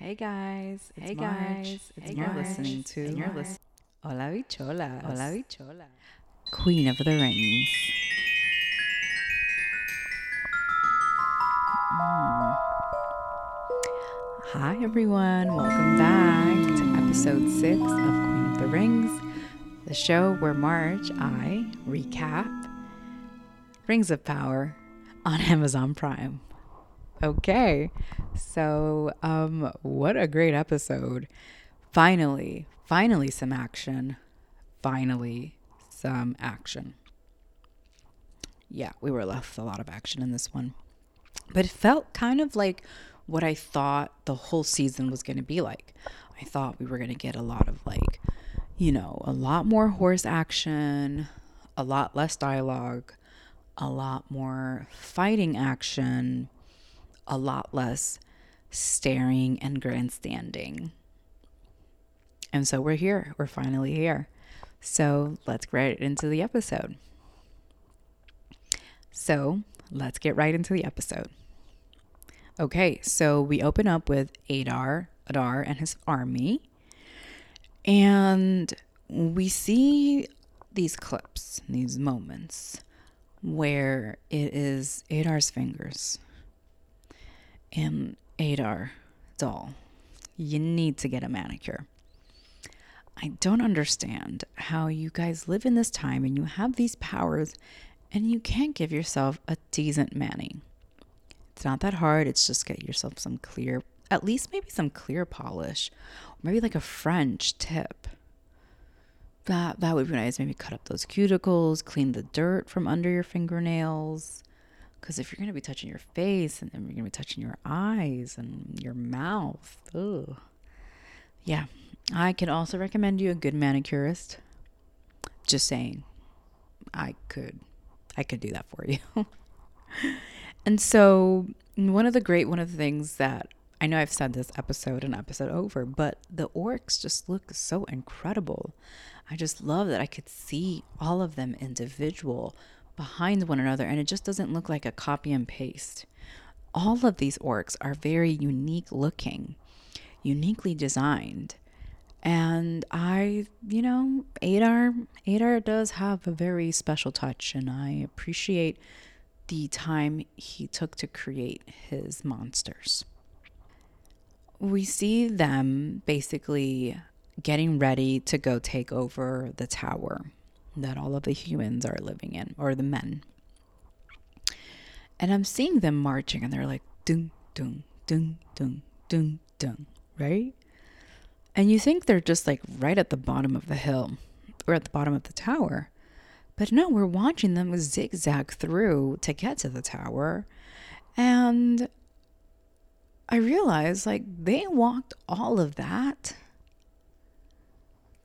Hey guys. It's hey March. guys. It's and you're March. listening to And you're lis- Hola Bichola. Hola Bichola. Queen of the Rings. Mm. Hi everyone. Welcome back to episode six of Queen of the Rings, the show where March I recap Rings of Power on Amazon Prime. Okay. So, um, what a great episode. Finally, finally some action. Finally some action. Yeah, we were left a lot of action in this one. But it felt kind of like what I thought the whole season was going to be like. I thought we were going to get a lot of like, you know, a lot more horse action, a lot less dialogue, a lot more fighting action, a lot less staring and grandstanding. And so we're here. We're finally here. So let's get right into the episode. So let's get right into the episode. Okay, so we open up with Adar, Adar and his army. And we see these clips, these moments where it is Adar's fingers and Adar, doll, you need to get a manicure. I don't understand how you guys live in this time and you have these powers and you can't give yourself a decent mani. It's not that hard. It's just get yourself some clear, at least maybe some clear polish, or maybe like a French tip. That that would be nice. Maybe cut up those cuticles, clean the dirt from under your fingernails. Because if you're going to be touching your face and then you're going to be touching your eyes and your mouth, ugh. Yeah. I can also recommend you a good manicurist. Just saying. I could I could do that for you. and so one of the great one of the things that I know I've said this episode and episode over, but the orcs just look so incredible. I just love that I could see all of them individual behind one another and it just doesn't look like a copy and paste. All of these orcs are very unique looking, uniquely designed. And I, you know, Adar, Adar does have a very special touch, and I appreciate the time he took to create his monsters. We see them basically getting ready to go take over the tower that all of the humans are living in, or the men. And I'm seeing them marching, and they're like, dun, dun, dun, dun, dun, dun, right? And you think they're just like right at the bottom of the hill or at the bottom of the tower. But no, we're watching them zigzag through to get to the tower. And I realized like they walked all of that.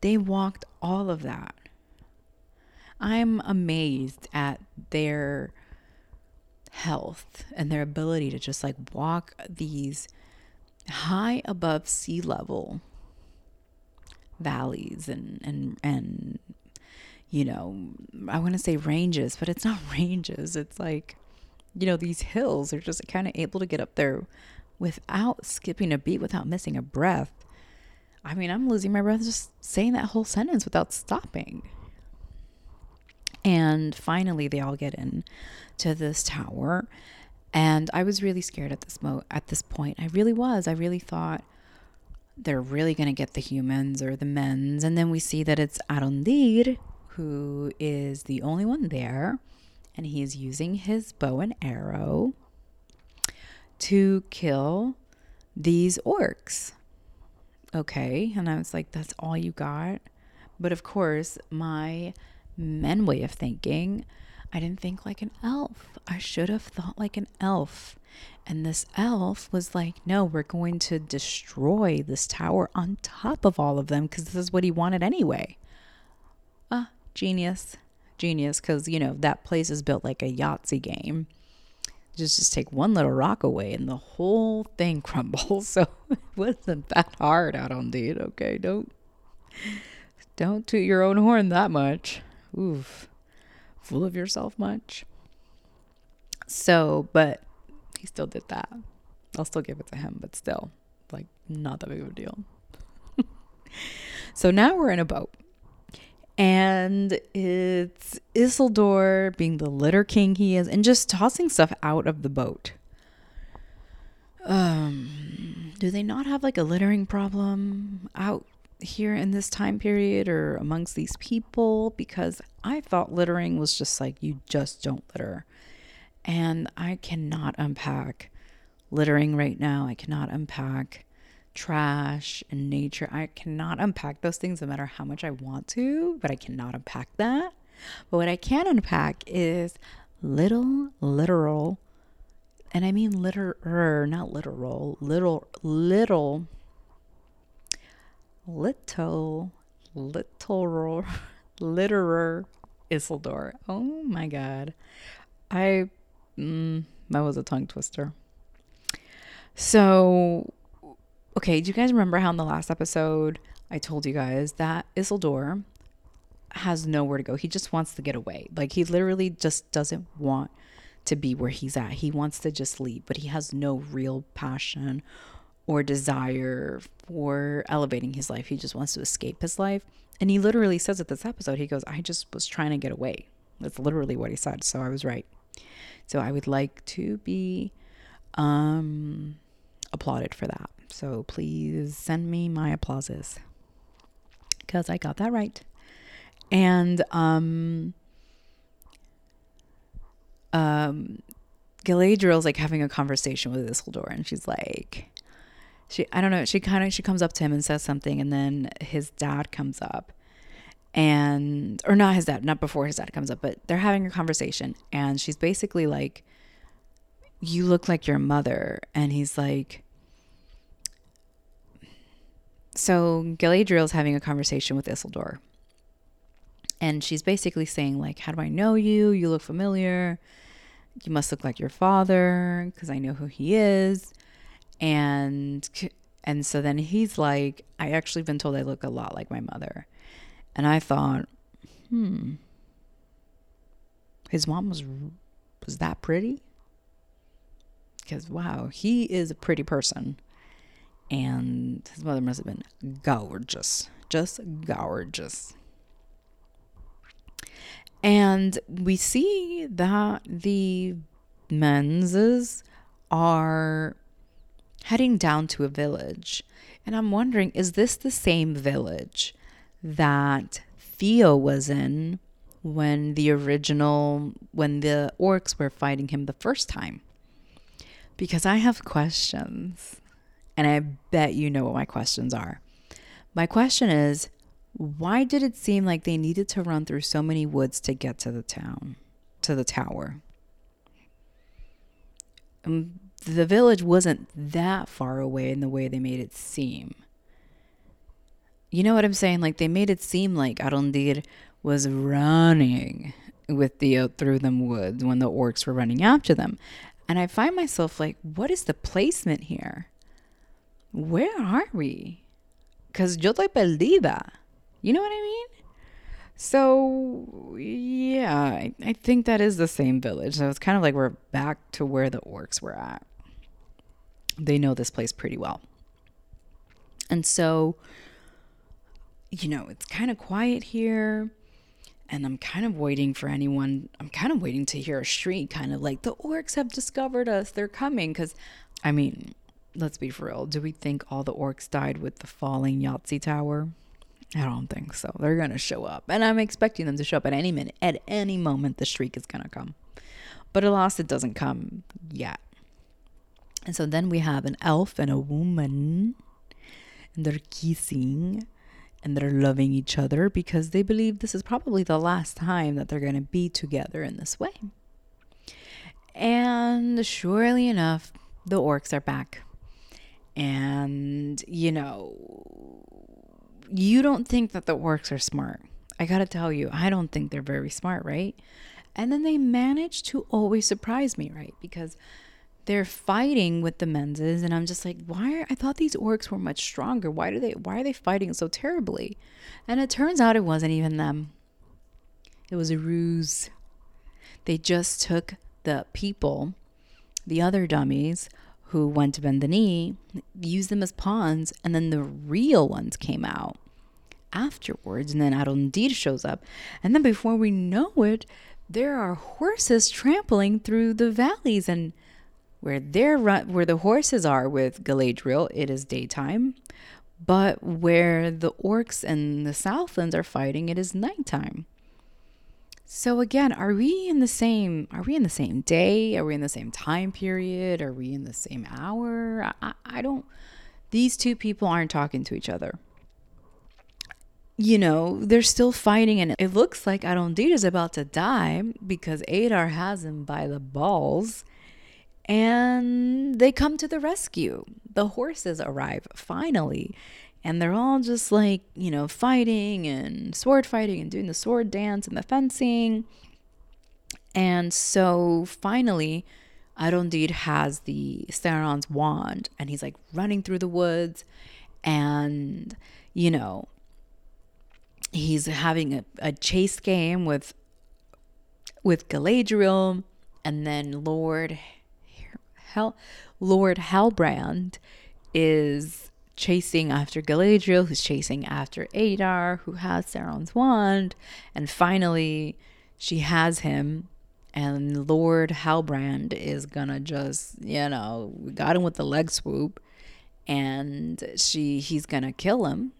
They walked all of that. I'm amazed at their health and their ability to just like walk these high above sea level valleys and and and you know i want to say ranges but it's not ranges. It's like you know these hills are just kind of able to get up there without skipping a beat without missing a breath. I mean i'm losing my breath just saying that whole sentence without stopping and finally they all get in to this tower and i was really scared at this mo at this point i really was i really thought they're really going to get the humans or the men's. And then we see that it's Arondir who is the only one there. And he's using his bow and arrow to kill these orcs. Okay. And I was like, that's all you got? But of course, my men way of thinking, I didn't think like an elf. I should have thought like an elf. And this elf was like, no, we're going to destroy this tower on top of all of them because this is what he wanted anyway. Ah, genius. Genius. Because, you know, that place is built like a Yahtzee game. Just, just take one little rock away and the whole thing crumbles. So it wasn't that hard Arondir. Okay, don't don't toot your own horn that much. Oof. Full of yourself much. So, but he still did that. I'll still give it to him, but still, like not that big of a deal. so now we're in a boat. And it's Isildur being the litter king he is and just tossing stuff out of the boat. Um, do they not have like a littering problem out here in this time period or amongst these people? Because I thought littering was just like you just don't litter. And I cannot unpack littering right now. I cannot unpack trash and nature. I cannot unpack those things no matter how much I want to, but I cannot unpack that. But what I can unpack is little literal, and I mean literal, not literal, little, little, little, little, litterer Isildur. Oh my God. I, mm, that was a tongue twister. So, okay, do you guys remember how in the last episode I told you guys that Isildur has nowhere to go? He just wants to get away. Like, he literally just doesn't want to be where he's at. He wants to just leave, but he has no real passion or desire for elevating his life. He just wants to escape his life. And he literally says at this episode, he goes, I just was trying to get away. That's literally what he said. So I was right. So I would like to be um applauded for that. So please send me my applauses because I got that right. And um, um, Galadriel's like having a conversation with Isildur, and she's like, she I don't know, she kind of she comes up to him and says something, and then his dad comes up, and or not his dad, not before his dad comes up, but they're having a conversation, and she's basically like, "You look like your mother," and he's like so Galadriel's having a conversation with Isildur. And she's basically saying, like, how do I know you? You look familiar. You must look like your father because I know who he is. And and so then he's like, I actually been told I look a lot like my mother. And I thought, hmm. His mom was was that pretty? Because wow, he is a pretty person and his mother must have been gorgeous, just gorgeous. And we see that the menses are heading down to a village. And I'm wondering, is this the same village that Theo was in when the original, when the orcs were fighting him the first time? Because I have questions. And I bet you know what my questions are. My question is why did it seem like they needed to run through so many woods to get to the town, to the tower? Um, the village wasn't that far away in the way they made it seem. You know what I'm saying? Like they made it seem like Arondir was running with Theo uh, through them woods when the orcs were running after them. And I find myself like, what is the placement here? where are we? Because yo estoy perdida. You know what I mean? So, yeah, I, I think that is the same village. So it's kind of like we're back to where the orcs were at. They know this place pretty well. And so, you know, it's kind of quiet here. And I'm kind of waiting for anyone. I'm kind of waiting to hear a shriek, kind of like the orcs have discovered us. They're coming. Because, I mean, let's be for real. Do we think all the orcs died with the falling Yahtzee Tower? I don't think so. They're gonna show up, and I'm expecting them to show up at any minute. At any moment, the shriek is gonna come. But alas, it doesn't come yet. And so then we have an elf and a woman, and they're kissing, and they're loving each other because they believe this is probably the last time that they're gonna be together in this way. And surely enough, the orcs are back and you know you don't think that the orcs are smart. I gotta tell you i don't think they're very smart right? And then they manage to always surprise me right? Because they're fighting with the menses and i'm just like why are, i thought these orcs were much stronger. Why do they why are they fighting so terribly? And it turns out it wasn't even them. It was a ruse. They just took the people the other dummies who went to bend the knee, used them as pawns, and then the real ones came out afterwards. And then Arondir shows up. And then before we know it, there are horses trampling through the valleys and where they're run, where the horses are with Galadriel, it is daytime, but where the orcs and the Southlands are fighting, it is nighttime. So again, are we in the same are we in the same day? Are we in the same time period? Are we in the same hour? I, I don't these two people aren't talking to each other. You know, they're still fighting and it looks like Arondir is about to die because Adar has him by the balls and they come to the rescue. The horses arrive finally and they're all just like, you know, fighting and sword fighting and doing the sword dance and the fencing. And so finally, Arondir has the Sauron's wand and he's like running through the woods and, you know, he's having a, a chase game with with Galadriel and then Lord Hel- Lord Halbrand is chasing after Galadriel, who's chasing after Adar, who has Sauron's wand, and finally she has him. And Lord Halbrand is gonna just, you know, got him with the leg swoop, and she he's gonna kill him.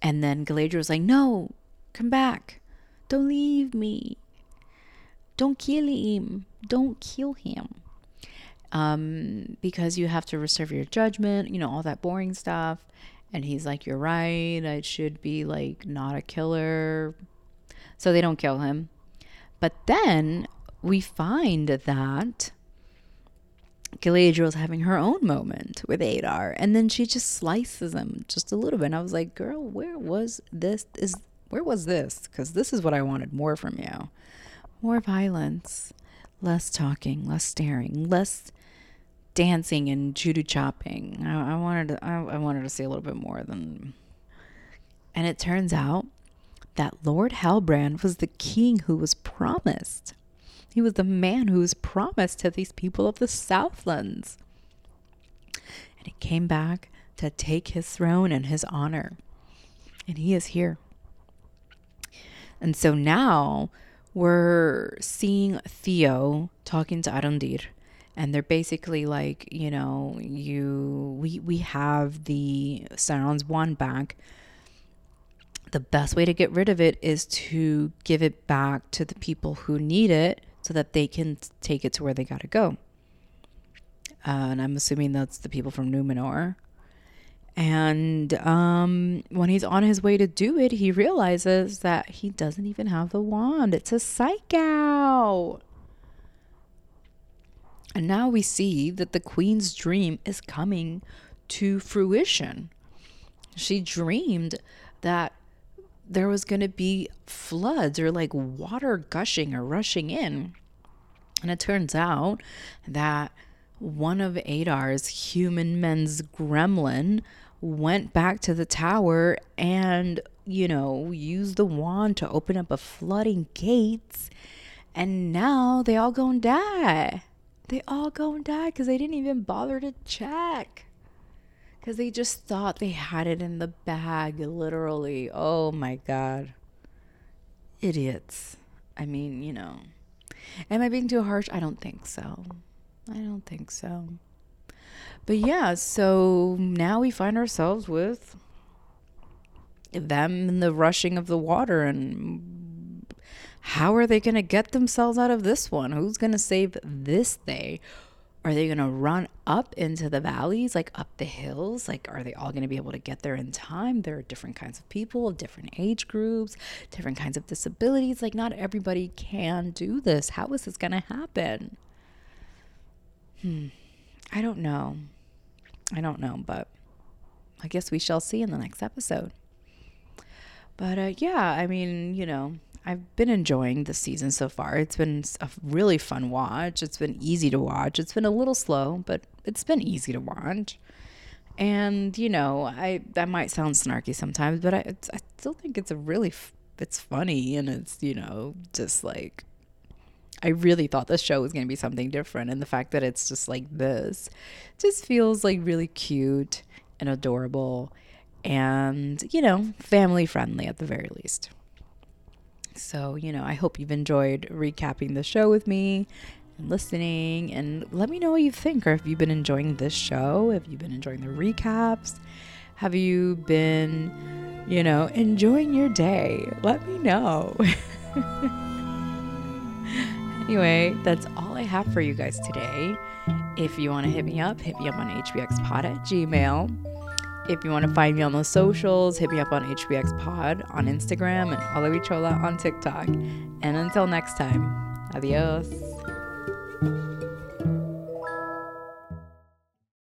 And then Galadriel's like, "No, come back! Don't leave me! Don't kill him! Don't kill him!" Um, because you have to reserve your judgment, you know, all that boring stuff. And he's like, You're right. I should be like not a killer. So they don't kill him. But then we find that Galadriel's having her own moment with Adar, and then she just slices him just a little bit. And I was like, "Girl, where was this? Is where was this? Because this is what I wanted more from you, more violence, less talking, less staring, less dancing and judo chopping. I, I wanted to, I, I wanted to see a little bit more than. And it turns out that Lord Halbrand was the king who was promised. He was the man who was promised to these people of the Southlands. And he came back to take his throne and his honor. And he is here. And so now we're seeing Theo talking to Arondir and they're basically like you know you we we have the Sauron's wand back. The best way to get rid of it is to give it back to the people who need it so that they can take it to where they got to go. Uh, and i'm assuming that's the people from Númenor. And um, when he's on his way to do it he realizes that he doesn't even have the wand. It's a psych out and now we see that the queen's dream is coming to fruition. She dreamed that there was going to be floods or like water gushing or rushing in. And it turns out that one of Adar's human men's gremlin went back to the tower and, you know, used the wand to open up a flooding gates. And now they all gonna die they all go and die because they didn't even bother to check. Because they just thought they had it in the bag, literally. Oh my God. Idiots. I mean, you know. Am I being too harsh? I don't think so. I don't think so. But yeah, so now we find ourselves with them in the rushing of the water and how are they going to get themselves out of this one? Who's going to save this day? Are they going to run up into the valleys, like up the hills? Like, are they all going to be able to get there in time? There are different kinds of people, different age groups, different kinds of disabilities. Like, not everybody can do this. How is this going to happen? Hmm. I don't know. I don't know, but I guess we shall see in the next episode. But uh, yeah, I mean, you know, I've been enjoying the season so far. It's been a really fun watch. It's been easy to watch. It's been a little slow, but it's been easy to watch. And you know, I that might sound snarky sometimes, but I I still think it's a really it's funny and it's you know just like I really thought the show was going to be something different. And the fact that it's just like this just feels like really cute and adorable and, you know, family friendly at the very least. So, you know, I hope you've enjoyed recapping the show with me and listening. And let me know what you think, or if you've been enjoying this show, if you've been enjoying the recaps. Have you been, you know, enjoying your day? Let me know. anyway, that's all I have for you guys today. If you want to hit me up, hit me up on hbxpod at gmail. If you want to find me on the socials, hit me up on hbxpod on Instagram and Hola Bichola on TikTok. And until next time, adios.